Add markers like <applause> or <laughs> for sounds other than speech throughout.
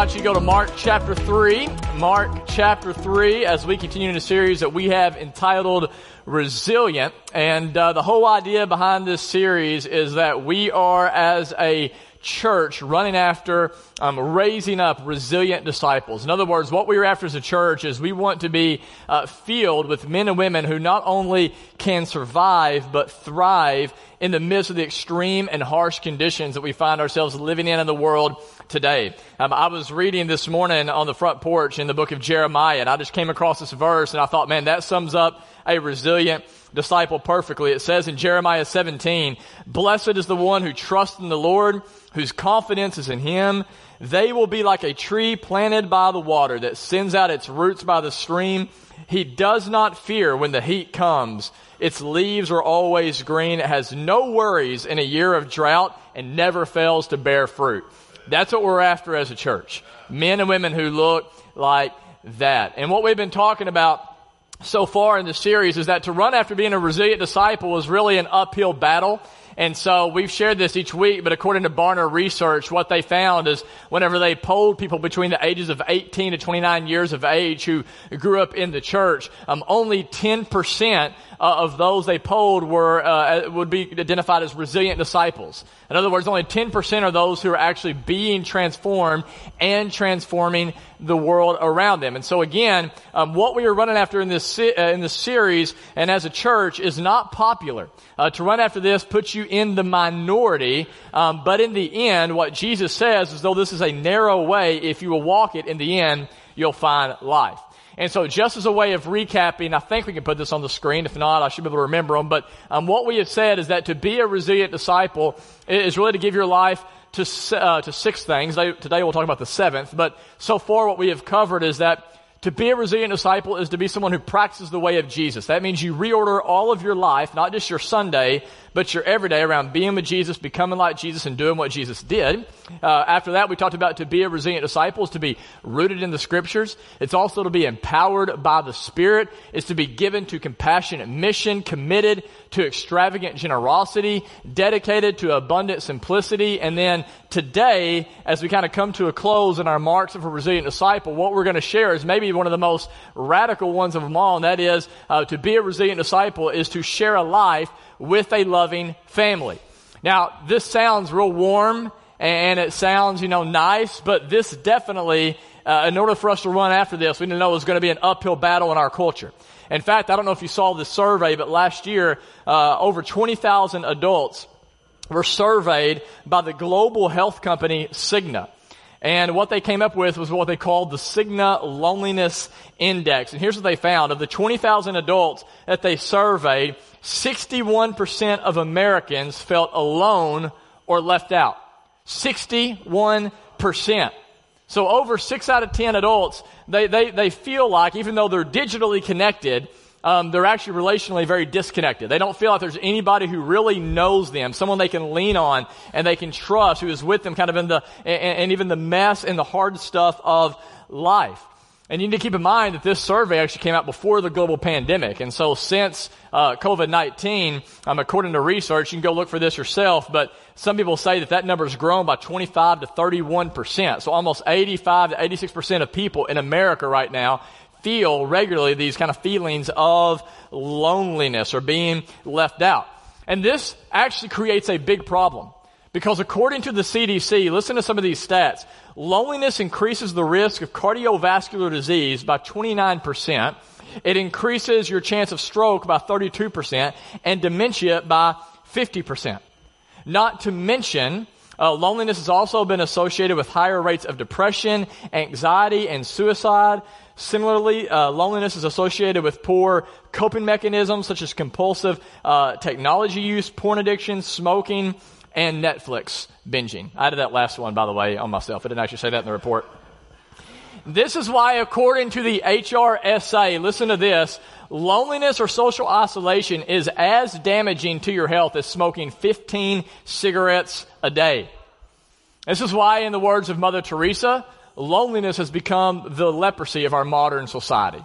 invite you to go to Mark chapter 3. Mark chapter 3 as we continue in a series that we have entitled Resilient. And uh, the whole idea behind this series is that we are, as a church, running after um, raising up resilient disciples. In other words, what we're after as a church is we want to be uh, filled with men and women who not only can survive, but thrive in the midst of the extreme and harsh conditions that we find ourselves living in in the world today. Um, I was reading this morning on the front porch in the book of Jeremiah, and I just came across this verse, and I thought, man, that sums up a resilient disciple perfectly. It says in Jeremiah 17, Blessed is the one who trusts in the Lord, whose confidence is in Him. They will be like a tree planted by the water that sends out its roots by the stream. He does not fear when the heat comes. Its leaves are always green. It has no worries in a year of drought and never fails to bear fruit. That's what we're after as a church. Men and women who look like that. And what we've been talking about so far in the series is that to run after being a resilient disciple is really an uphill battle. And so we've shared this each week, but according to Barna Research, what they found is whenever they polled people between the ages of 18 to 29 years of age who grew up in the church, um, only 10% uh, of those they polled were uh, would be identified as resilient disciples. In other words, only 10% are those who are actually being transformed and transforming the world around them. And so again, um, what we are running after in this uh, in this series and as a church is not popular. Uh, to run after this puts you in the minority, um, but in the end, what Jesus says is though this is a narrow way, if you will walk it, in the end, you'll find life. And so just as a way of recapping, I think we can put this on the screen. If not, I should be able to remember them. But um, what we have said is that to be a resilient disciple is really to give your life to, uh, to six things. Today we'll talk about the seventh. But so far what we have covered is that to be a resilient disciple is to be someone who practices the way of Jesus. That means you reorder all of your life, not just your Sunday, but your everyday around being with Jesus, becoming like Jesus, and doing what Jesus did. Uh, after that, we talked about to be a resilient disciple is to be rooted in the scriptures. It's also to be empowered by the Spirit. It's to be given to compassionate mission, committed to extravagant generosity, dedicated to abundant simplicity. And then today, as we kind of come to a close in our marks of a resilient disciple, what we're going to share is maybe one of the most radical ones of them all, and that is uh, to be a resilient disciple is to share a life with a loving family. Now, this sounds real warm and it sounds, you know, nice, but this definitely, uh, in order for us to run after this, we need to know it's going to be an uphill battle in our culture. In fact, I don't know if you saw this survey, but last year, uh, over 20,000 adults were surveyed by the global health company Cigna. And what they came up with was what they called the Cigna Loneliness Index. And here's what they found. Of the 20,000 adults that they surveyed, 61% of Americans felt alone or left out. 61%. So over six out of 10 adults, they, they, they feel like, even though they're digitally connected, um, they're actually relationally very disconnected. They don't feel like there's anybody who really knows them, someone they can lean on and they can trust, who is with them kind of in the, and, and even the mess and the hard stuff of life. And you need to keep in mind that this survey actually came out before the global pandemic. And so since uh, COVID-19, um, according to research, you can go look for this yourself, but some people say that that number has grown by 25 to 31%. So almost 85 to 86% of people in America right now feel regularly these kind of feelings of loneliness or being left out. And this actually creates a big problem. Because according to the CDC, listen to some of these stats. Loneliness increases the risk of cardiovascular disease by 29%. It increases your chance of stroke by 32% and dementia by 50%. Not to mention, uh, loneliness has also been associated with higher rates of depression, anxiety, and suicide. Similarly, uh, loneliness is associated with poor coping mechanisms such as compulsive uh, technology use, porn addiction, smoking, and Netflix binging. I did that last one, by the way, on myself. I didn't actually say that in the report. This is why, according to the HRSA, listen to this, loneliness or social isolation is as damaging to your health as smoking 15 cigarettes a day. This is why, in the words of Mother Teresa, loneliness has become the leprosy of our modern society.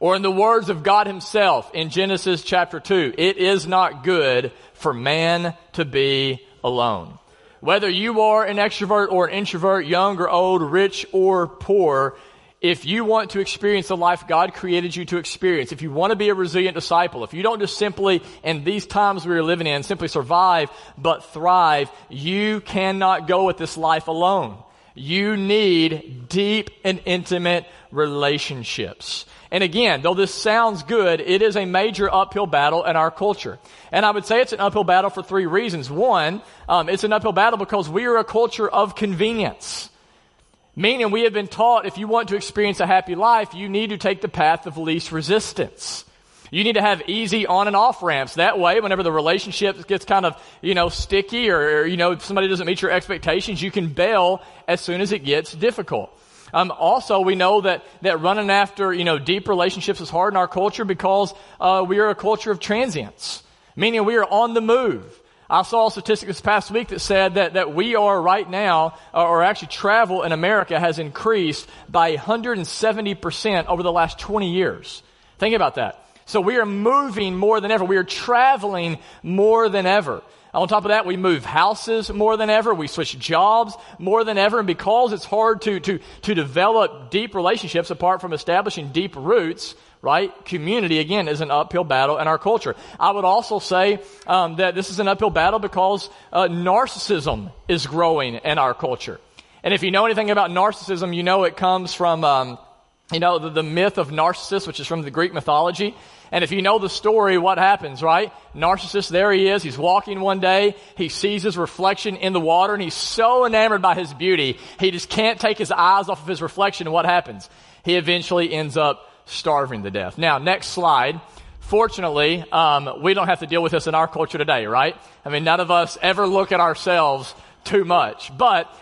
Or in the words of God himself in Genesis chapter 2, it is not good for man to be alone. Whether you are an extrovert or an introvert, young or old, rich or poor, if you want to experience the life God created you to experience, if you want to be a resilient disciple, if you don't just simply, in these times we are living in, simply survive, but thrive, you cannot go with this life alone. You need deep and intimate relationships. And again, though this sounds good, it is a major uphill battle in our culture. And I would say it's an uphill battle for three reasons. One, um, it's an uphill battle because we are a culture of convenience. Meaning we have been taught if you want to experience a happy life, you need to take the path of least resistance. You need to have easy on and off ramps. That way, whenever the relationship gets kind of, you know, sticky or, or you know, somebody doesn't meet your expectations, you can bail as soon as it gets difficult. Um, also, we know that, that running after, you know, deep relationships is hard in our culture because uh, we are a culture of transients, meaning we are on the move. I saw a statistic this past week that said that, that we are right now, or actually travel in America has increased by 170% over the last 20 years. Think about that. So we are moving more than ever. We are traveling more than ever. On top of that, we move houses more than ever. We switch jobs more than ever. And because it's hard to, to, to develop deep relationships apart from establishing deep roots, right? Community, again, is an uphill battle in our culture. I would also say um, that this is an uphill battle because uh, narcissism is growing in our culture. And if you know anything about narcissism, you know it comes from, um, you know, the, the myth of Narcissus, which is from the Greek mythology. And if you know the story, what happens, right? Narcissus, there he is. He's walking one day. He sees his reflection in the water and he's so enamored by his beauty, he just can't take his eyes off of his reflection. And what happens? He eventually ends up starving to death. Now, next slide. Fortunately, um, we don't have to deal with this in our culture today, right? I mean, none of us ever look at ourselves too much. But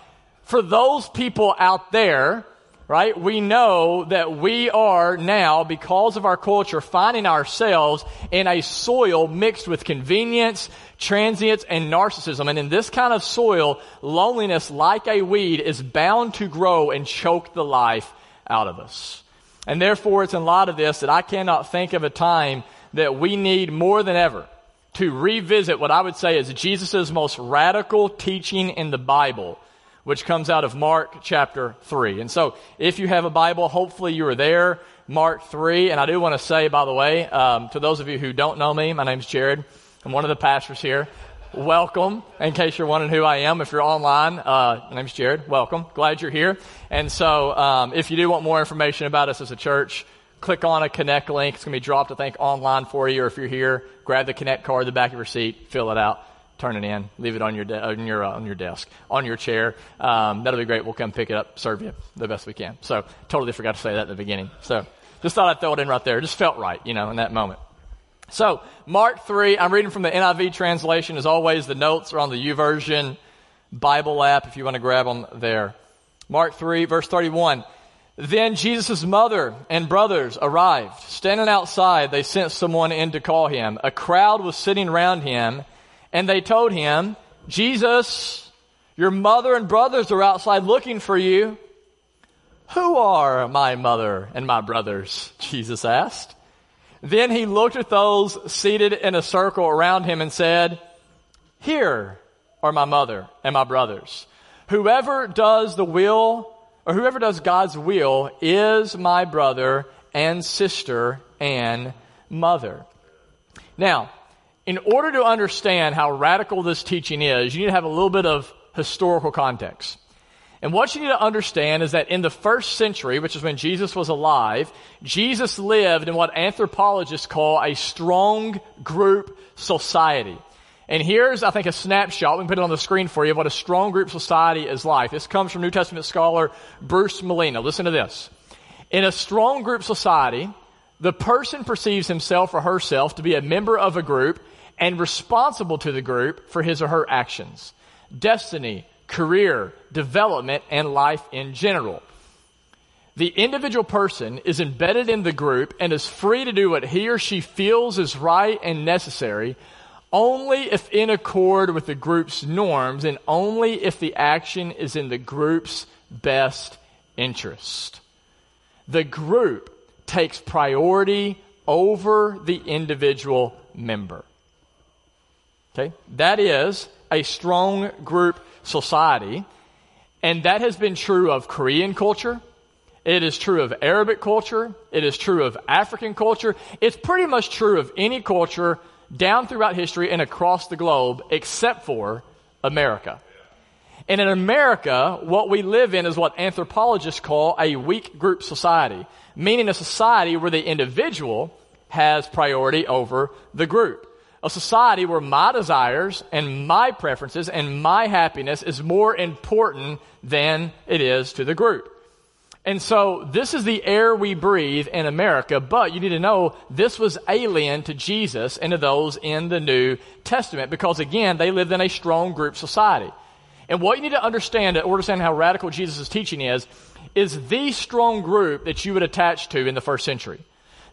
for those people out there right? We know that we are now, because of our culture, finding ourselves in a soil mixed with convenience, transience, and narcissism. And in this kind of soil, loneliness, like a weed, is bound to grow and choke the life out of us. And therefore, it's in light of this that I cannot think of a time that we need more than ever to revisit what I would say is Jesus' most radical teaching in the Bible which comes out of Mark chapter 3. And so, if you have a Bible, hopefully you are there, Mark 3. And I do want to say, by the way, um, to those of you who don't know me, my name's Jared. I'm one of the pastors here. Welcome, in case you're wondering who I am. If you're online, uh, my name's Jared. Welcome. Glad you're here. And so, um, if you do want more information about us as a church, click on a connect link. It's going to be dropped, I think, online for you. Or if you're here, grab the connect card, the back of your seat, fill it out turn it in, leave it on your de- on your uh, on your desk, on your chair. Um, that'll be great. We'll come pick it up, serve you the best we can. So totally forgot to say that at the beginning. So just thought I'd throw it in right there. It just felt right, you know, in that moment. So Mark three, I'm reading from the NIV translation. As always, the notes are on the YouVersion Bible app if you want to grab them there. Mark three, verse thirty-one. Then Jesus' mother and brothers arrived. Standing outside, they sent someone in to call him. A crowd was sitting around him and they told him, Jesus, your mother and brothers are outside looking for you. Who are my mother and my brothers? <laughs> Jesus asked. Then he looked at those seated in a circle around him and said, Here are my mother and my brothers. Whoever does the will, or whoever does God's will, is my brother and sister and mother. Now, in order to understand how radical this teaching is, you need to have a little bit of historical context. And what you need to understand is that in the first century, which is when Jesus was alive, Jesus lived in what anthropologists call a strong group society. And here's, I think, a snapshot. We can put it on the screen for you of what a strong group society is like. This comes from New Testament scholar Bruce Malina. Listen to this. In a strong group society, the person perceives himself or herself to be a member of a group and responsible to the group for his or her actions, destiny, career, development, and life in general. The individual person is embedded in the group and is free to do what he or she feels is right and necessary only if in accord with the group's norms and only if the action is in the group's best interest. The group takes priority over the individual member. Okay? That is a strong group society. And that has been true of Korean culture. It is true of Arabic culture. It is true of African culture. It's pretty much true of any culture down throughout history and across the globe except for America. And in America, what we live in is what anthropologists call a weak group society, meaning a society where the individual has priority over the group. A society where my desires and my preferences and my happiness is more important than it is to the group. And so this is the air we breathe in America, but you need to know this was alien to Jesus and to those in the New Testament because again, they lived in a strong group society. And what you need to understand to understand how radical Jesus' teaching is, is the strong group that you would attach to in the first century.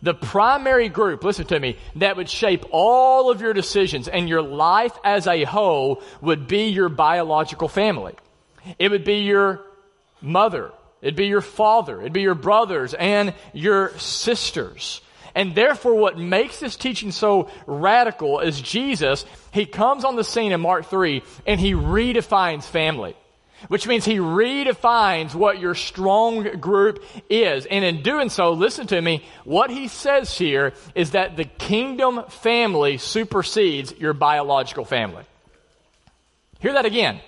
The primary group, listen to me, that would shape all of your decisions and your life as a whole would be your biological family. It would be your mother, It'd be your father. It'd be your brothers and your sisters. And therefore, what makes this teaching so radical is Jesus, he comes on the scene in Mark 3 and he redefines family. Which means he redefines what your strong group is. And in doing so, listen to me, what he says here is that the kingdom family supersedes your biological family. Hear that again.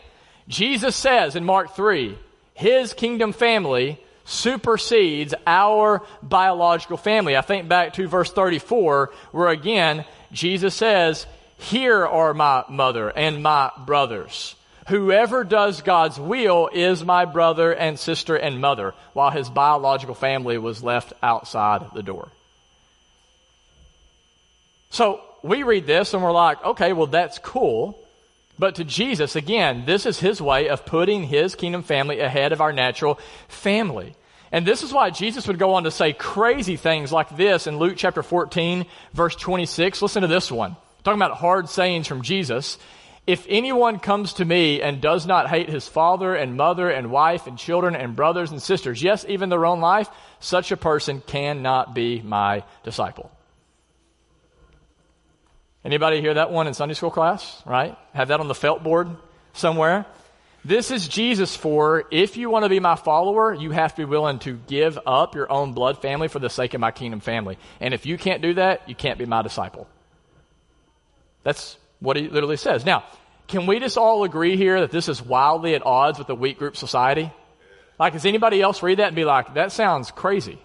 Jesus says in Mark 3, his kingdom family supersedes our biological family. I think back to verse 34 where again, Jesus says, here are my mother and my brothers. Whoever does God's will is my brother and sister and mother, while his biological family was left outside the door. So we read this and we're like, okay, well, that's cool. But to Jesus, again, this is his way of putting his kingdom family ahead of our natural family. And this is why Jesus would go on to say crazy things like this in Luke chapter 14, verse 26. Listen to this one. Talking about hard sayings from Jesus. If anyone comes to me and does not hate his father and mother and wife and children and brothers and sisters, yes, even their own life, such a person cannot be my disciple. Anybody hear that one in Sunday school class, right? Have that on the felt board somewhere? This is Jesus for if you want to be my follower, you have to be willing to give up your own blood family for the sake of my kingdom family. And if you can't do that, you can't be my disciple. That's what he literally says. Now, can we just all agree here that this is wildly at odds with the weak group society? Like, does anybody else read that and be like, that sounds crazy?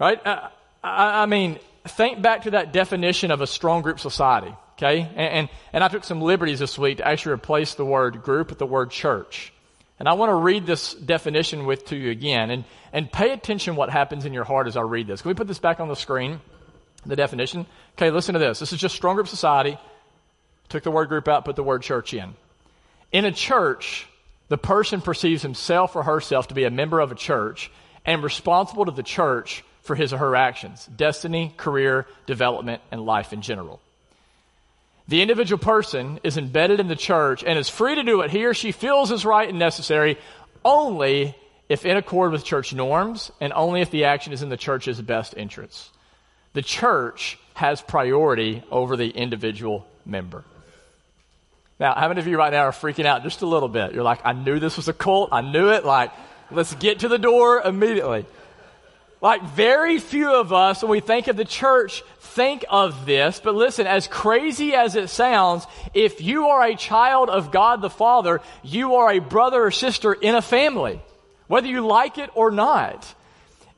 Right? Uh, I, I mean, think back to that definition of a strong group society, okay? And, and, and, I took some liberties this week to actually replace the word group with the word church. And I want to read this definition with to you again and, and pay attention what happens in your heart as I read this. Can we put this back on the screen? The definition? Okay, listen to this. This is just strong group society. Took the word group out, put the word church in. In a church, the person perceives himself or herself to be a member of a church and responsible to the church for his or her actions destiny, career, development, and life in general. The individual person is embedded in the church and is free to do what he or she feels is right and necessary only if in accord with church norms and only if the action is in the church's best interests. The church has priority over the individual member. Now, how many of you right now are freaking out just a little bit? You're like, I knew this was a cult. I knew it. Like, let's get to the door immediately. Like very few of us, when we think of the church, think of this. But listen, as crazy as it sounds, if you are a child of God the Father, you are a brother or sister in a family, whether you like it or not.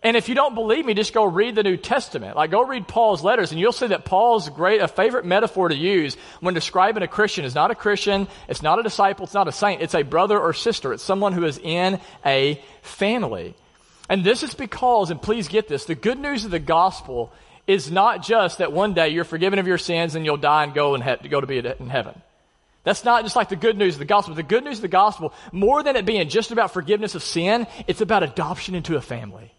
And if you don't believe me, just go read the New Testament. Like go read Paul's letters and you'll see that Paul's great, a favorite metaphor to use when describing a Christian is not a Christian, it's not a disciple, it's not a saint, it's a brother or sister. It's someone who is in a family. And this is because, and please get this, the good news of the gospel is not just that one day you're forgiven of your sins and you'll die and go and he- go to be in heaven. That's not just like the good news of the gospel. The good news of the gospel, more than it being just about forgiveness of sin, it's about adoption into a family.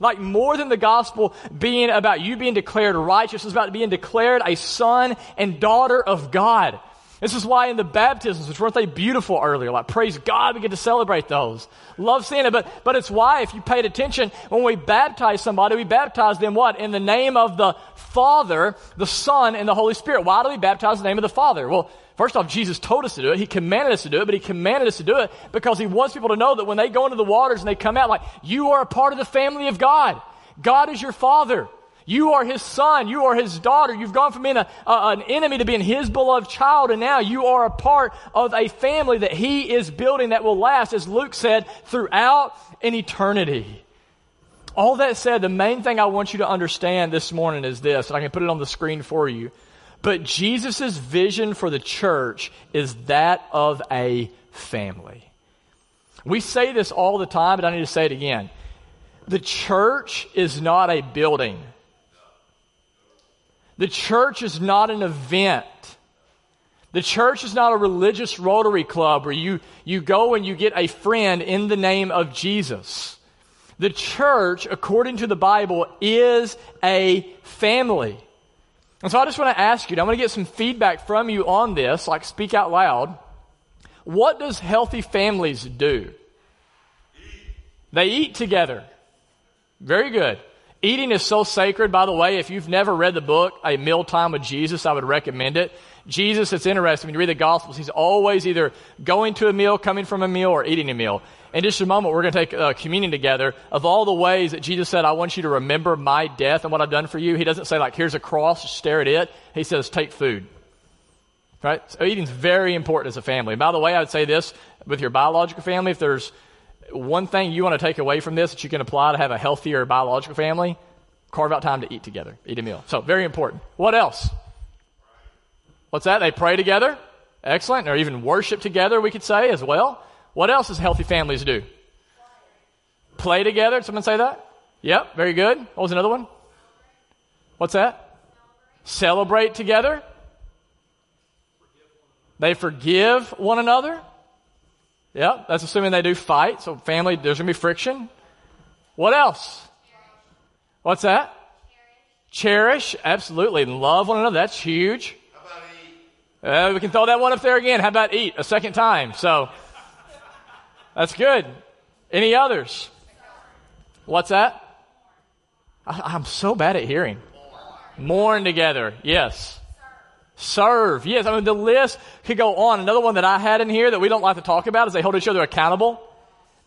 Like more than the gospel being about you being declared righteous, it's about being declared a son and daughter of God. This is why in the baptisms, which weren't they beautiful earlier? Like, praise God, we get to celebrate those. Love seeing it, but, but it's why, if you paid attention, when we baptize somebody, we baptize them what? In the name of the Father, the Son, and the Holy Spirit. Why do we baptize in the name of the Father? Well, first off, Jesus told us to do it. He commanded us to do it, but He commanded us to do it because He wants people to know that when they go into the waters and they come out, like, you are a part of the family of God. God is your Father. You are his son. You are his daughter. You've gone from being a, a, an enemy to being his beloved child, and now you are a part of a family that he is building that will last, as Luke said, throughout an eternity. All that said, the main thing I want you to understand this morning is this, and I can put it on the screen for you. But Jesus' vision for the church is that of a family. We say this all the time, but I need to say it again. The church is not a building. The church is not an event. The church is not a religious rotary club where you, you go and you get a friend in the name of Jesus. The church, according to the Bible, is a family. And so I just want to ask you, I'm going to get some feedback from you on this, like speak out loud. What does healthy families do? They eat together. Very good. Eating is so sacred, by the way. If you've never read the book, A Mealtime with Jesus, I would recommend it. Jesus, it's interesting. When you read the Gospels, he's always either going to a meal, coming from a meal, or eating a meal. In just a moment, we're going to take uh, communion together. Of all the ways that Jesus said, I want you to remember my death and what I've done for you, he doesn't say, like, here's a cross, stare at it. He says, take food. Right? So eating's very important as a family. By the way, I would say this with your biological family, if there's one thing you want to take away from this that you can apply to have a healthier biological family, carve out time to eat together, eat a meal. So, very important. What else? What's that? They pray together. Excellent. Or even worship together, we could say as well. What else does healthy families do? Play together. Someone say that? Yep, very good. What was another one? What's that? Celebrate together. They forgive one another. Yeah, that's assuming they do fight. So family, there's going to be friction. What else? What's that? Cherish. Cherish. Absolutely. Love one another. That's huge. How about eat? Uh, we can throw that one up there again. How about eat a second time? So that's good. Any others? What's that? I, am so bad at hearing. Mourn together. Yes. Serve. Yes, I mean, the list could go on. Another one that I had in here that we don't like to talk about is they hold each other accountable.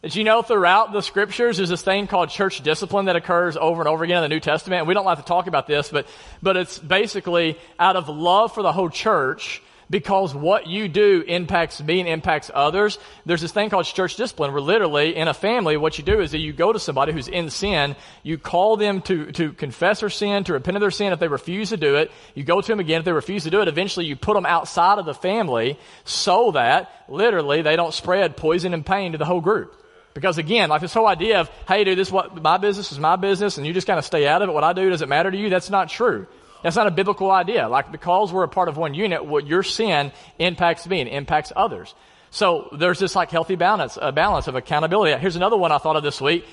Did you know throughout the scriptures there's this thing called church discipline that occurs over and over again in the New Testament? And we don't like to talk about this, but, but it's basically out of love for the whole church, because what you do impacts me and impacts others. There's this thing called church discipline where literally in a family, what you do is that you go to somebody who's in sin, you call them to, to confess their sin, to repent of their sin. If they refuse to do it, you go to them again. If they refuse to do it, eventually you put them outside of the family so that literally they don't spread poison and pain to the whole group. Because again, like this whole idea of, hey dude, this what my business is my business and you just kind of stay out of it. What I do doesn't matter to you. That's not true. That's not a biblical idea. Like because we're a part of one unit, what your sin impacts me and impacts others. So there's this like healthy balance, a balance of accountability. Here's another one I thought of this week.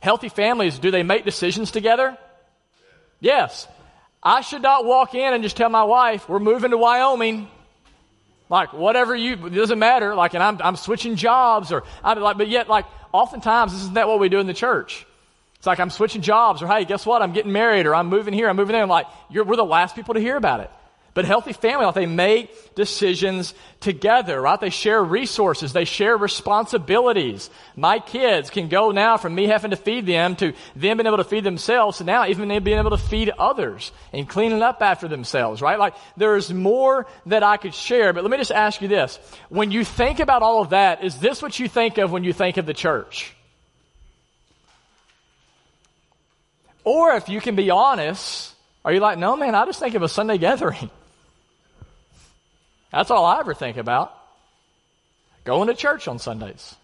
Healthy families, do they make decisions together? Yes. I should not walk in and just tell my wife, we're moving to Wyoming. Like whatever you, it doesn't matter. Like, and I'm, I'm switching jobs or I'm like, but yet like oftentimes isn't that what we do in the church? It's like I'm switching jobs, or hey, guess what? I'm getting married, or I'm moving here, I'm moving there. I'm like, we're the last people to hear about it. But healthy family, like they make decisions together, right? They share resources. They share responsibilities. My kids can go now from me having to feed them to them being able to feed themselves to now even them being able to feed others and cleaning up after themselves, right? Like there's more that I could share, but let me just ask you this. When you think about all of that, is this what you think of when you think of the church? Or if you can be honest, are you like, no, man, I just think of a Sunday gathering. That's all I ever think about. Going to church on Sundays.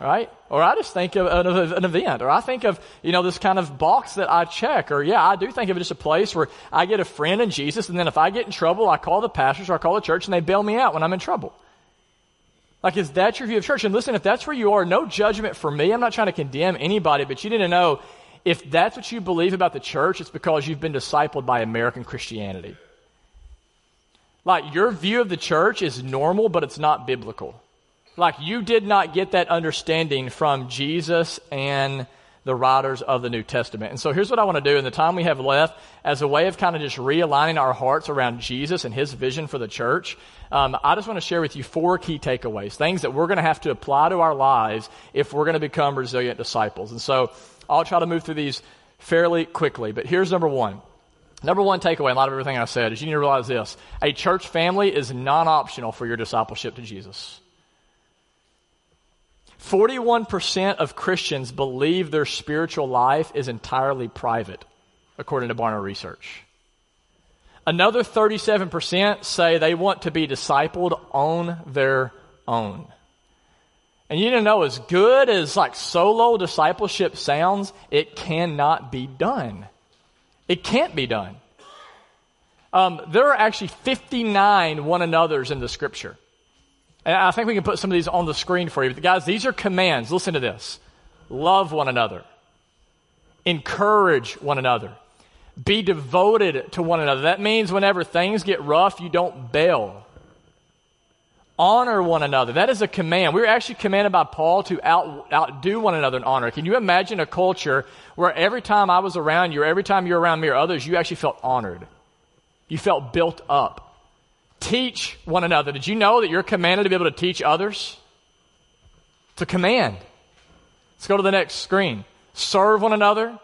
right? Or I just think of an, an, event, or I think of, you know, this kind of box that I check, or yeah, I do think of it as a place where I get a friend in Jesus, and then if I get in trouble, I call the pastors or I call the church and they bail me out when I'm in trouble. Like, is that your view of church? And listen, if that's where you are, no judgment for me. I'm not trying to condemn anybody, but you to know if that's what you believe about the church, it's because you've been discipled by American Christianity. Like, your view of the church is normal, but it's not biblical. Like, you did not get that understanding from Jesus and the writers of the New Testament. And so here's what I want to do in the time we have left as a way of kind of just realigning our hearts around Jesus and his vision for the church. Um, I just want to share with you four key takeaways, things that we're going to have to apply to our lives if we're going to become resilient disciples. And so I'll try to move through these fairly quickly. But here's number one. Number one takeaway in light of everything I said is you need to realize this. A church family is non optional for your discipleship to Jesus. 41% of Christians believe their spiritual life is entirely private, according to Barna Research. Another 37% say they want to be discipled on their own. And you need to know, as good as like solo discipleship sounds, it cannot be done. It can't be done. Um, there are actually 59 one another's in the scripture. And I think we can put some of these on the screen for you. But guys, these are commands. Listen to this. Love one another. Encourage one another. Be devoted to one another. That means whenever things get rough, you don't bail. Honor one another. That is a command. We are actually commanded by Paul to out, outdo one another in honor. Can you imagine a culture where every time I was around you, or every time you're around me or others, you actually felt honored? You felt built up teach one another. Did you know that you're commanded to be able to teach others? It's a command. Let's go to the next screen. Serve one another,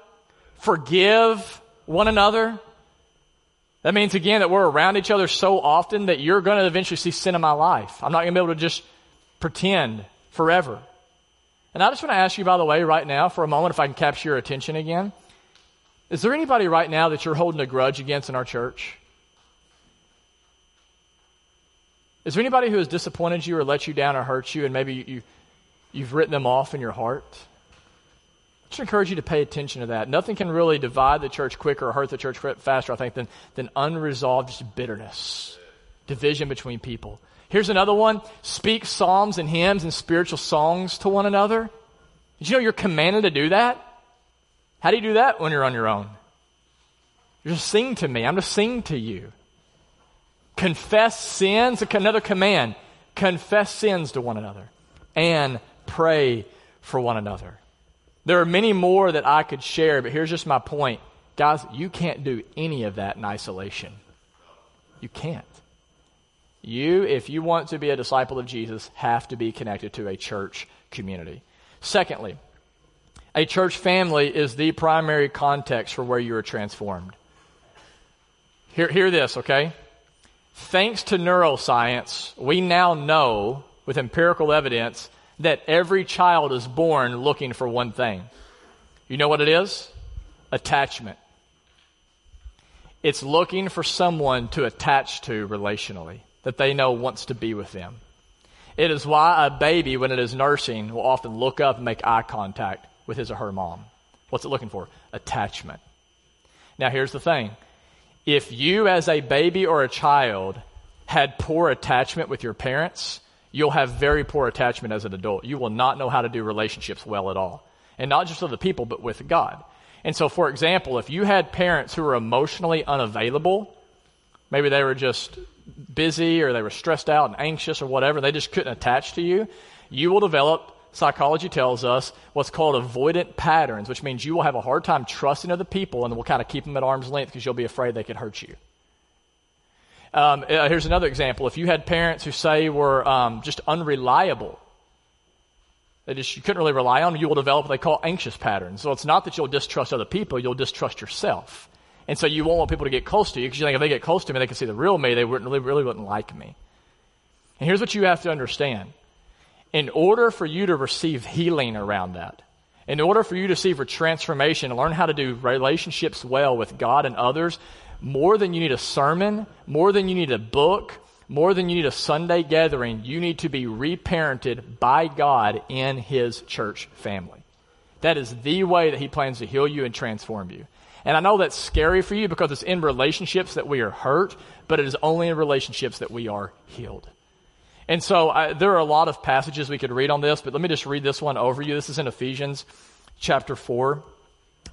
forgive one another. That means, again, that we're around each other so often that you're going to eventually see sin in my life. I'm not going to be able to just pretend forever. And I just want to ask you, by the way, right now, for a moment, if I can capture your attention again. Is there anybody right now that you're holding a grudge against in our church? Is there anybody who has disappointed you or let you down or hurt you and maybe you, you've written them off in your heart? Just encourage you to pay attention to that. Nothing can really divide the church quicker or hurt the church faster, I think, than, than unresolved bitterness, division between people. Here's another one. Speak psalms and hymns and spiritual songs to one another. Did you know you're commanded to do that? How do you do that when you're on your own? You just sing to me. I'm to sing to you. Confess sins, another command. Confess sins to one another and pray for one another. There are many more that I could share, but here's just my point. Guys, you can't do any of that in isolation. You can't. You, if you want to be a disciple of Jesus, have to be connected to a church community. Secondly, a church family is the primary context for where you are transformed. Hear, hear this, okay? Thanks to neuroscience, we now know with empirical evidence that every child is born looking for one thing. You know what it is? Attachment. It's looking for someone to attach to relationally that they know wants to be with them. It is why a baby, when it is nursing, will often look up and make eye contact with his or her mom. What's it looking for? Attachment. Now, here's the thing if you, as a baby or a child, had poor attachment with your parents, you'll have very poor attachment as an adult. You will not know how to do relationships well at all. And not just with the people, but with God. And so, for example, if you had parents who were emotionally unavailable, maybe they were just busy or they were stressed out and anxious or whatever, they just couldn't attach to you, you will develop psychology tells us what's called avoidant patterns, which means you will have a hard time trusting other people and will kind of keep them at arm's length because you'll be afraid they could hurt you. Um, uh, here's another example. If you had parents who say were um, just unreliable, they just you couldn't really rely on them, you will develop what they call anxious patterns. So it's not that you'll distrust other people, you'll distrust yourself. And so you won't want people to get close to you because you think if they get close to me, they can see the real me, they wouldn't, really, really wouldn't like me. And here's what you have to understand in order for you to receive healing around that, in order for you to see for transformation and learn how to do relationships well with God and others, more than you need a sermon, more than you need a book, more than you need a Sunday gathering, you need to be reparented by God in His church family. That is the way that He plans to heal you and transform you. And I know that's scary for you because it's in relationships that we are hurt, but it is only in relationships that we are healed. And so I, there are a lot of passages we could read on this, but let me just read this one over you. This is in Ephesians chapter 4.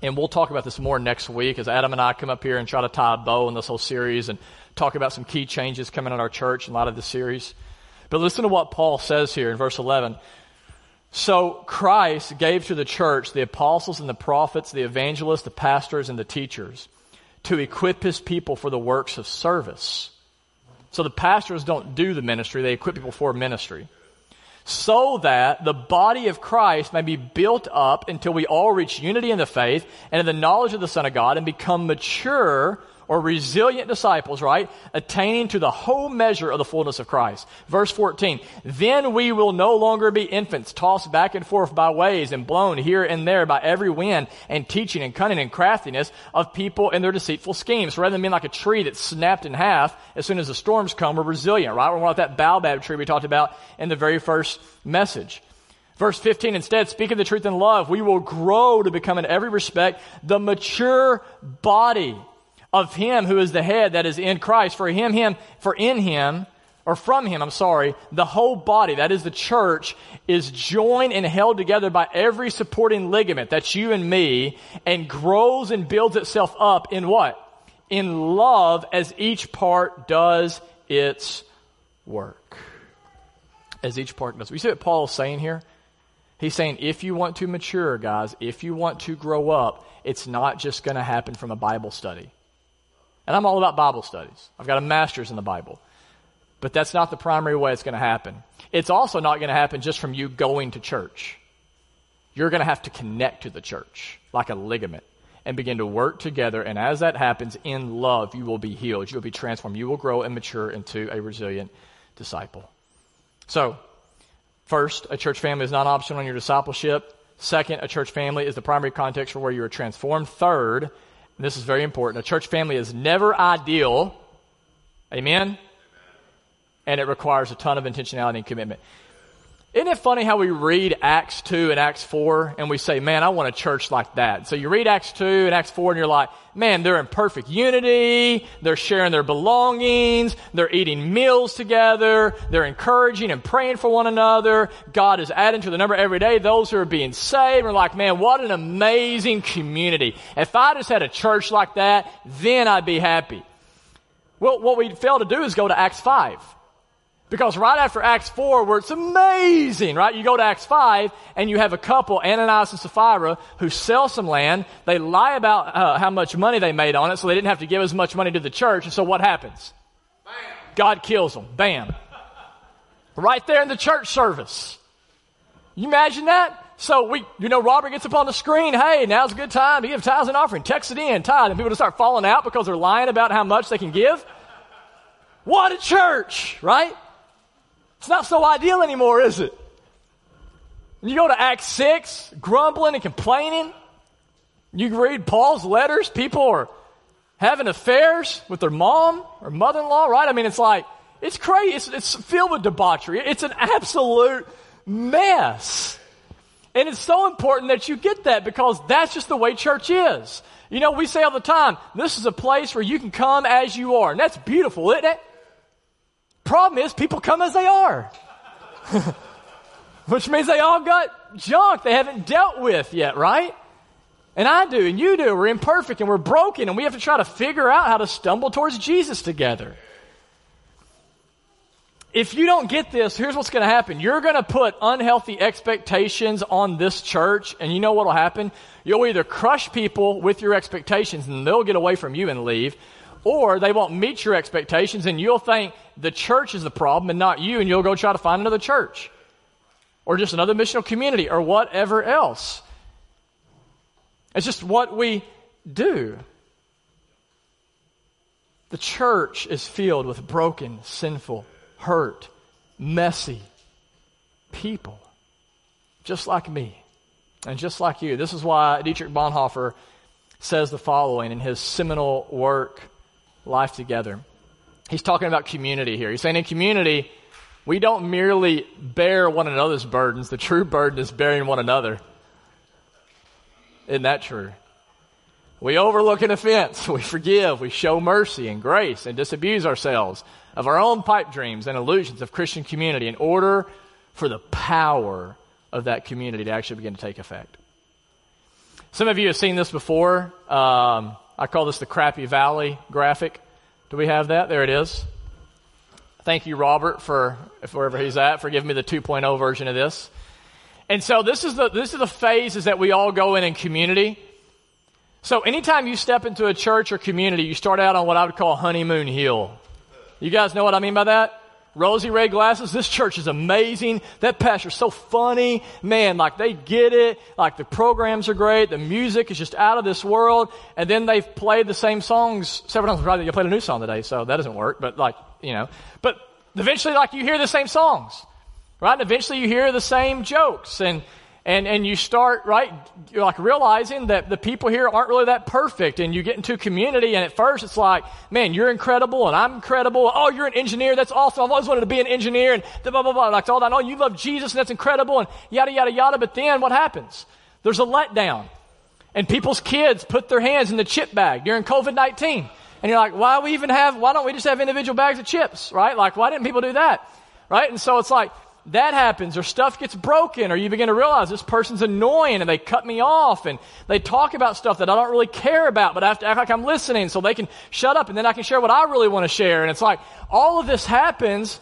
And we'll talk about this more next week as Adam and I come up here and try to tie a bow in this whole series and talk about some key changes coming in our church in a lot of this series. But listen to what Paul says here in verse 11. So Christ gave to the church the apostles and the prophets, the evangelists, the pastors, and the teachers to equip his people for the works of service so the pastors don't do the ministry, they equip people for ministry. So that the body of Christ may be built up until we all reach unity in the faith and in the knowledge of the Son of God and become mature or resilient disciples, right? Attaining to the whole measure of the fullness of Christ. Verse 14. Then we will no longer be infants, tossed back and forth by waves and blown here and there by every wind and teaching and cunning and craftiness of people and their deceitful schemes. Rather than being like a tree that's snapped in half as soon as the storms come, we're resilient, right? We're like that baobab tree we talked about in the very first message. Verse 15, instead, speaking the truth in love, we will grow to become in every respect the mature body of him who is the head that is in Christ. For him, him, for in him, or from him, I'm sorry, the whole body, that is the church, is joined and held together by every supporting ligament, that's you and me, and grows and builds itself up in what? In love as each part does its work. As each part does. We see what Paul is saying here? He's saying if you want to mature, guys, if you want to grow up, it's not just going to happen from a Bible study. And I'm all about Bible studies. I've got a master's in the Bible. But that's not the primary way it's going to happen. It's also not going to happen just from you going to church. You're going to have to connect to the church like a ligament and begin to work together. And as that happens in love, you will be healed. You will be transformed. You will grow and mature into a resilient disciple. So, first, a church family is not optional in your discipleship. Second, a church family is the primary context for where you are transformed. Third, this is very important. A church family is never ideal. Amen? And it requires a ton of intentionality and commitment. Isn't it funny how we read Acts 2 and Acts 4 and we say, man, I want a church like that. So you read Acts 2 and Acts 4 and you're like, man, they're in perfect unity. They're sharing their belongings. They're eating meals together. They're encouraging and praying for one another. God is adding to the number every day those who are being saved. We're like, man, what an amazing community. If I just had a church like that, then I'd be happy. Well, what we fail to do is go to Acts 5. Because right after Acts 4, where it's amazing, right? You go to Acts 5 and you have a couple, Ananias and Sapphira, who sell some land. They lie about uh, how much money they made on it, so they didn't have to give as much money to the church. And so what happens? Bam. God kills them. Bam. right there in the church service. You imagine that? So we, you know, Robert gets up on the screen. Hey, now's a good time to give tithes and offering. Text it in, tithe. And people just start falling out because they're lying about how much they can give. What a church, right? It's not so ideal anymore, is it? You go to Acts 6, grumbling and complaining. You read Paul's letters, people are having affairs with their mom or mother in law, right? I mean, it's like, it's crazy. It's, it's filled with debauchery. It's an absolute mess. And it's so important that you get that because that's just the way church is. You know, we say all the time, this is a place where you can come as you are. And that's beautiful, isn't it? Problem is, people come as they are. <laughs> Which means they all got junk they haven't dealt with yet, right? And I do, and you do. We're imperfect and we're broken, and we have to try to figure out how to stumble towards Jesus together. If you don't get this, here's what's going to happen. You're going to put unhealthy expectations on this church, and you know what will happen? You'll either crush people with your expectations and they'll get away from you and leave, or they won't meet your expectations and you'll think the church is the problem and not you and you'll go try to find another church or just another missional community or whatever else. It's just what we do. The church is filled with broken, sinful, hurt, messy people, just like me and just like you. This is why Dietrich Bonhoeffer says the following in his seminal work, Life Together. he's talking about community here. He's saying in community, we don't merely bear one another's burdens. The true burden is bearing one another. Isn't that true? We overlook an offense. <laughs> We forgive. We show mercy and grace and disabuse ourselves of our own pipe dreams and illusions of Christian community in order for the power of that community to actually begin to take effect. Some of you have seen this before. Um, I call this the Crappy Valley graphic. Do we have that? There it is. Thank you, Robert, for if wherever he's at, for giving me the 2.0 version of this. And so this is the this is the phases that we all go in in community. So anytime you step into a church or community, you start out on what I would call honeymoon hill. You guys know what I mean by that? Rosy red glasses. This church is amazing. That pastor's so funny. Man, like they get it. Like the programs are great. The music is just out of this world. And then they've played the same songs several times. Probably you played a new song today, so that doesn't work. But like, you know, but eventually like you hear the same songs, right? And eventually you hear the same jokes and, and, and you start, right, like realizing that the people here aren't really that perfect and you get into community and at first it's like, man, you're incredible and I'm incredible. Oh, you're an engineer. That's awesome. I've always wanted to be an engineer and blah, blah, blah. Like all that. Oh, you love Jesus and that's incredible and yada, yada, yada. But then what happens? There's a letdown and people's kids put their hands in the chip bag during COVID-19. And you're like, why we even have, why don't we just have individual bags of chips, right? Like, why didn't people do that? Right? And so it's like, that happens or stuff gets broken or you begin to realize this person's annoying and they cut me off and they talk about stuff that I don't really care about, but I have to act like I'm listening so they can shut up and then I can share what I really want to share. And it's like all of this happens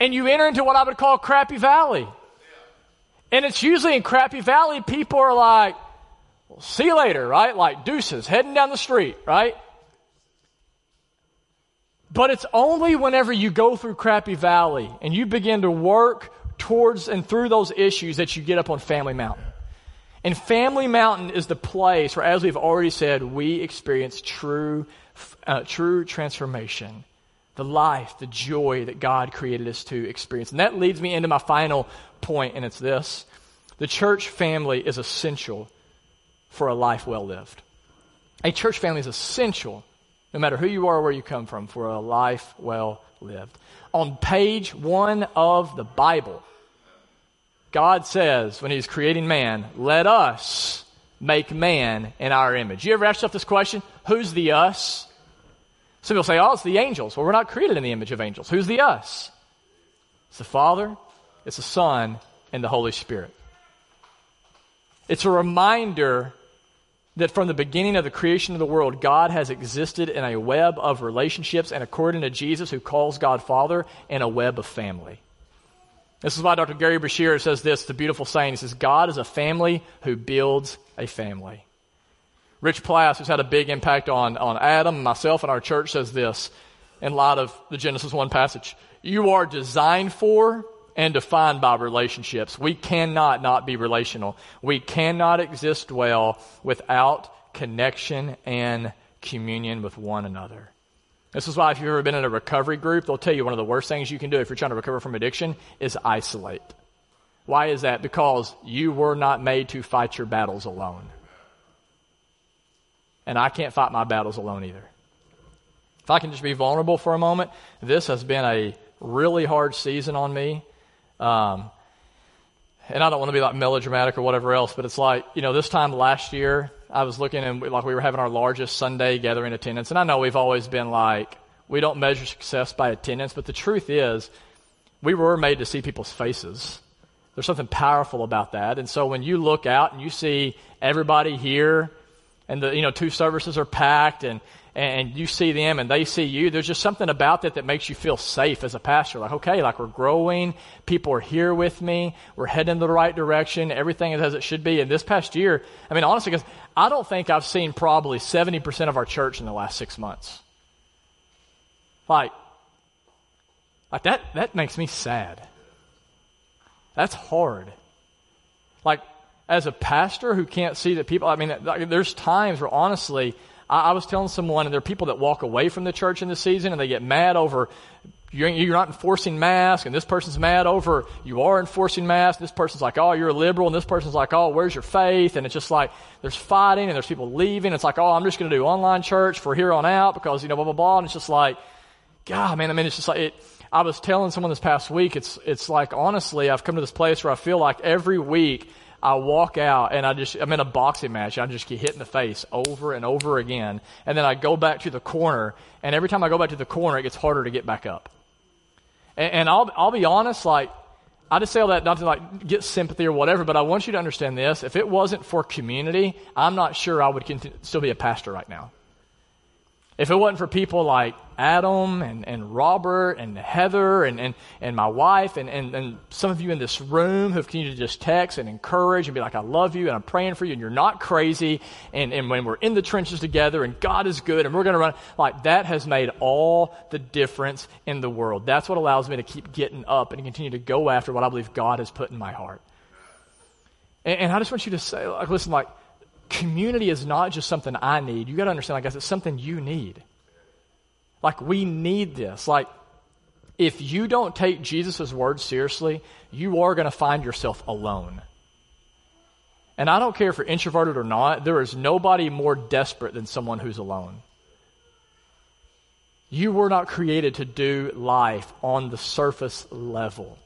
and you enter into what I would call crappy valley. And it's usually in crappy valley, people are like, well, see you later, right? Like deuces, heading down the street, right? But it's only whenever you go through Crappy Valley and you begin to work towards and through those issues that you get up on Family Mountain. And Family Mountain is the place where, as we've already said, we experience true, uh, true transformation. The life, the joy that God created us to experience. And that leads me into my final point, and it's this. The church family is essential for a life well lived. A church family is essential no matter who you are or where you come from, for a life well lived. On page one of the Bible, God says when He's creating man, let us make man in our image. You ever ask yourself this question? Who's the us? Some people say, oh, it's the angels. Well, we're not created in the image of angels. Who's the us? It's the Father, it's the Son, and the Holy Spirit. It's a reminder that from the beginning of the creation of the world, God has existed in a web of relationships, and according to Jesus, who calls God Father, in a web of family. This is why Dr. Gerry Breshears says this, the beautiful saying. He says, God is a family who builds a family. Rich Plass, who's had a big impact on, on Adam, myself, and our church, says this in light of the Genesis 1 passage. You are designed for and defined by relationships. We cannot not be relational. We cannot exist well without connection and communion with one another. This is why if you've ever been in a recovery group, they'll tell you one of the worst things you can do if you're trying to recover from addiction is isolate. Why is that? Because you were not made to fight your battles alone. And I can't fight my battles alone either. If I can just be vulnerable for a moment, this has been a really hard season on me. Um, and I don't want to be like melodramatic or whatever else, but it's like, you know, this time last year, I was looking and like we were having our largest Sunday gathering attendance. And I know we've always been like, we don't measure success by attendance, but the truth is, we were made to see people's faces. There's something powerful about that. And so when you look out and you see everybody here and the, you know, two services are packed and, and you see them and they see you, there's just something about that that makes you feel safe as a pastor. Like, okay, like we're growing. People are here with me. We're heading in the right direction. Everything is as it should be. And this past year, I mean, honestly, because I don't think I've seen probably 70% of our church in the last six months. Like, like that, that makes me sad. That's hard. Like, as a pastor who can't see that people, I mean, there's times where honestly, I, I was telling someone, and there are people that walk away from the church in the season and they get mad over you're, not enforcing mask, and this person's mad over you are enforcing mask. This person's like, oh, you're a liberal, and this person's like, oh, where's your faith? And it's just like there's fighting, and there's people leaving. It's like, oh, I'm just going to do online church for here on out because you know blah blah blah. And it's just like God, man, I mean, it's just like it. I was telling someone this past week, it's, it's like, honestly, I've come to this place where I feel like every week I walk out and I just, I'm in a boxing match. I just get hit in the face over and over again. And then I go back to the corner and every time I go back to the corner, it gets harder to get back up. And, and I'll, I'll be honest, like, I just say all that not to like get sympathy or whatever, but I want you to understand this. If it wasn't for community, I'm not sure I would continue, still be a pastor right now. If it wasn't for people like Adam and, and Robert and Heather and, and, and my wife and, and, and some of you in this room who've continued to just text and encourage and be like, I love you and I'm praying for you and you're not crazy. And, and when we're in the trenches together and God is good and we're going to run, like that has made all the difference in the world. That's what allows me to keep getting up and continue to go after what I believe God has put in my heart. And, and I just want you to say, like, listen, like, community is not just something I need. You got to understand, like, guess it's something you need. Like, we need this. Like, if you don't take Jesus' words seriously, you are going to find yourself alone. And I don't care if you're introverted or not, there is nobody more desperate than someone who's alone. You were not created to do life on the surface level.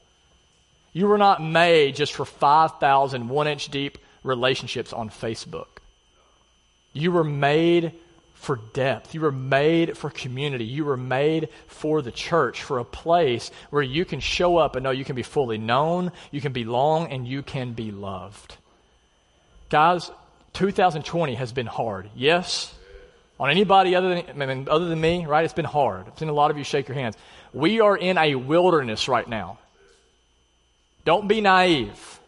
You were not made just for 5,000 one inch deep relationships on Facebook. You were made for depth. You were made for community. You were made for the church, for a place where you can show up and know you can be fully known, you can belong, and you can be loved. Guys, 2020 has been hard. Yes? On anybody other than, I mean, other than me, right? It's been hard. I've seen a lot of you shake your hands. We are in a wilderness right now. Don't be naive.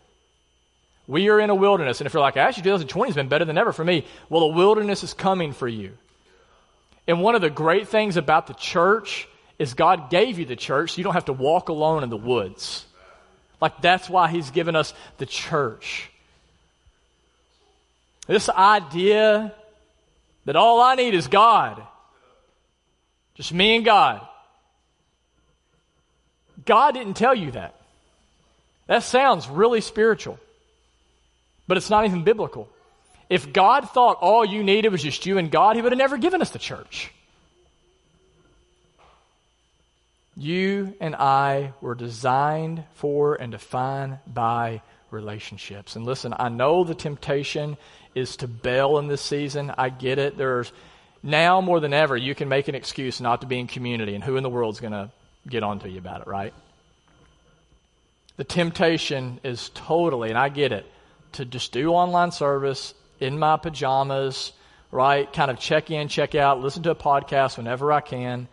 We are in a wilderness. And if you're like, actually, 2020 has been better than ever for me, well, the wilderness is coming for you. And one of the great things about the church is God gave you the church so you don't have to walk alone in the woods. Like, that's why He's given us the church. This idea that all I need is God, just me and God. God didn't tell you that. That sounds really spiritual. But it's not even biblical. If God thought all you needed was just you and God, He would have never given us the church. You and I were designed for and defined by relationships. And listen, I know the temptation is to bail in this season. I get it. There's now more than ever, you can make an excuse not to be in community, and who in the world's going to get on to you about it, right? The temptation is totally, and I get it, to just do online service in my pajamas, right? Kind of check in, check out, listen to a podcast whenever I can.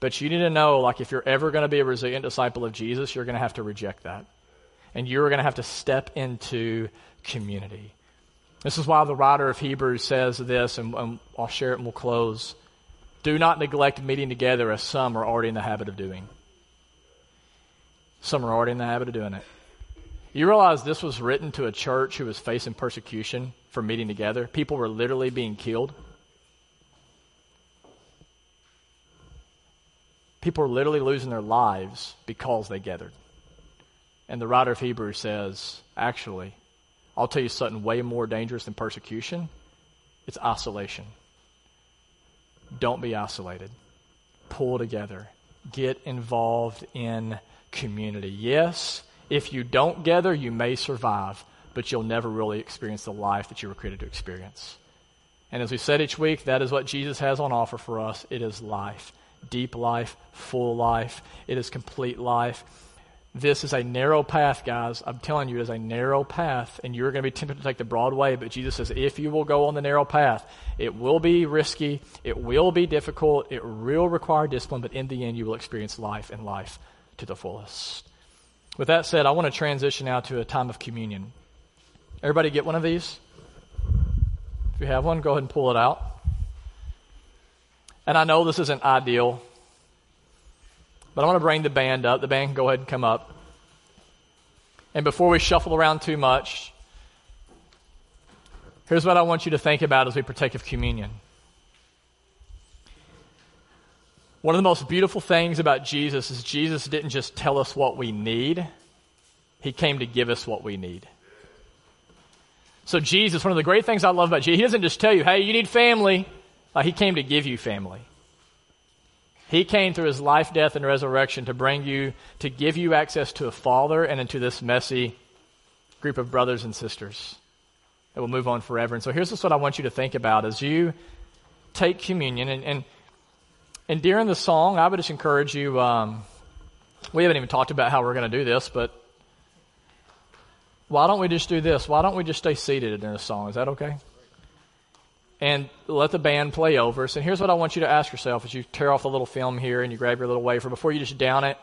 But you need to know, like, if you're ever going to be a resilient disciple of Jesus, you're going to have to reject that. And you're going to have to step into community. This is why the writer of Hebrews says this, and, and I'll share it and we'll close. Do not neglect meeting together as some are already in the habit of doing. Some are already in the habit of doing it. You realize this was written to a church who was facing persecution meeting together? People were literally being killed. People were literally losing their lives because they gathered. And the writer of Hebrews says, actually, I'll tell you something way more dangerous than persecution it's isolation. Don't be isolated. Pull together. Get involved in community. Yes, if you don't gather, you may survive, but you'll never really experience the life that you were created to experience. And as we said each week, that is what Jesus has on offer for us. It is life. Deep life, full life. It is complete life. This is a narrow path, guys. I'm telling you, it is a narrow path, and you're going to be tempted to take the broad way. But Jesus says, if you will go on the narrow path, it will be risky, it will be difficult, it will require discipline, but in the end, you will experience life and life to the fullest. With that said, I want to transition now to a time of communion. Everybody get one of these? If you have one, go ahead and pull it out. And I know this isn't ideal, but I want to bring the band up. The band can go ahead and come up. And before we shuffle around too much, here's what I want you to think about as we partake of communion. One of the most beautiful things about Jesus is Jesus didn't just tell us what we need, He came to give us what we need. So, Jesus, one of the great things I love about Jesus, He doesn't just tell you, hey, you need family. Uh, he came to give you family. He came through his life, death, and resurrection to bring you, to give you access to a father and into this messy group of brothers and sisters that will move on forever. And so here's just what I want you to think about as you take communion. And, and, and during the song, I would just encourage you, um, we haven't even talked about how we're going to do this, but why don't we just do this? Why don't we just stay seated in the song? Is that okay? and let the band play over us. And here's what I want you to ask yourself as you tear off the little film here and you grab your little wafer before you just down it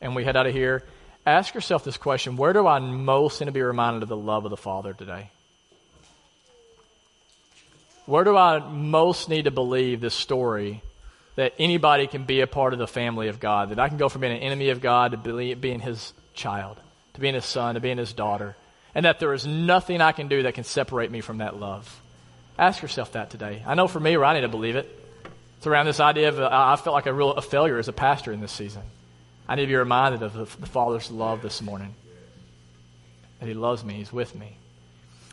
and we head out of here. Ask yourself this question Where do I most need to be reminded of the love of the Father today? Where do I most need to believe this story that anybody can be a part of the family of God? That I can go from being an enemy of God to being his child, to being his son, to being his daughter, and that there is nothing I can do that can separate me from that love. Ask yourself that today. I know for me, I need to believe it. It's around this idea of uh, I felt like a real a failure as a pastor in this season. I need to be reminded of the, the Father's love this morning. That He loves me, He's with me.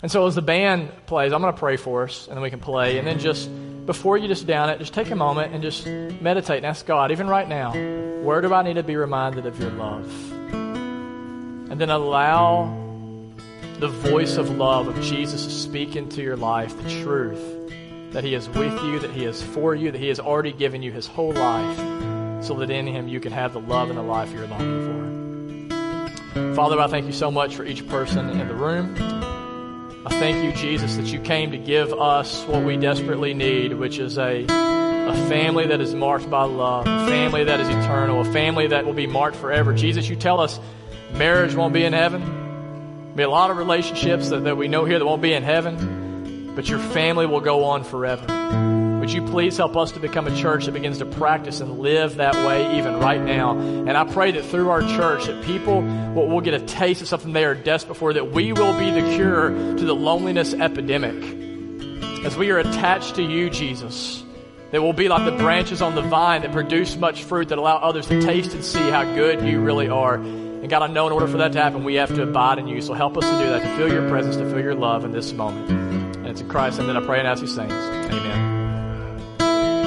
And so as the band plays, I'm going to pray for us, and then we can play. And then just before you just down it, just take a moment and just meditate and ask God, even right now, where do I need to be reminded of your love? And then allow the voice of love of Jesus to speak into your life the truth that He is with you, that He is for you, that He has already given you His whole life so that in Him you can have the love and the life you're longing for. Father, I thank you so much for each person in the room. I thank you, Jesus, that you came to give us what we desperately need, which is a, a family that is marked by love, a family that is eternal, a family that will be marked forever. Jesus, you tell us marriage won't be in heaven be a lot of relationships that, that we know here that won't be in heaven, but your family will go on forever. Would you please help us to become a church that begins to practice and live that way even right now? And I pray that through our church that people will, will get a taste of something they are desperate for, that we will be the cure to the loneliness epidemic. As we are attached to you, Jesus, that will be like the branches on the vine that produce much fruit that allow others to taste and see how good you really are. And God, I know in order for that to happen, we have to abide in you. So help us to do that, to feel your presence, to feel your love in this moment. And it's in Christ, and then I pray and ask these things. Amen.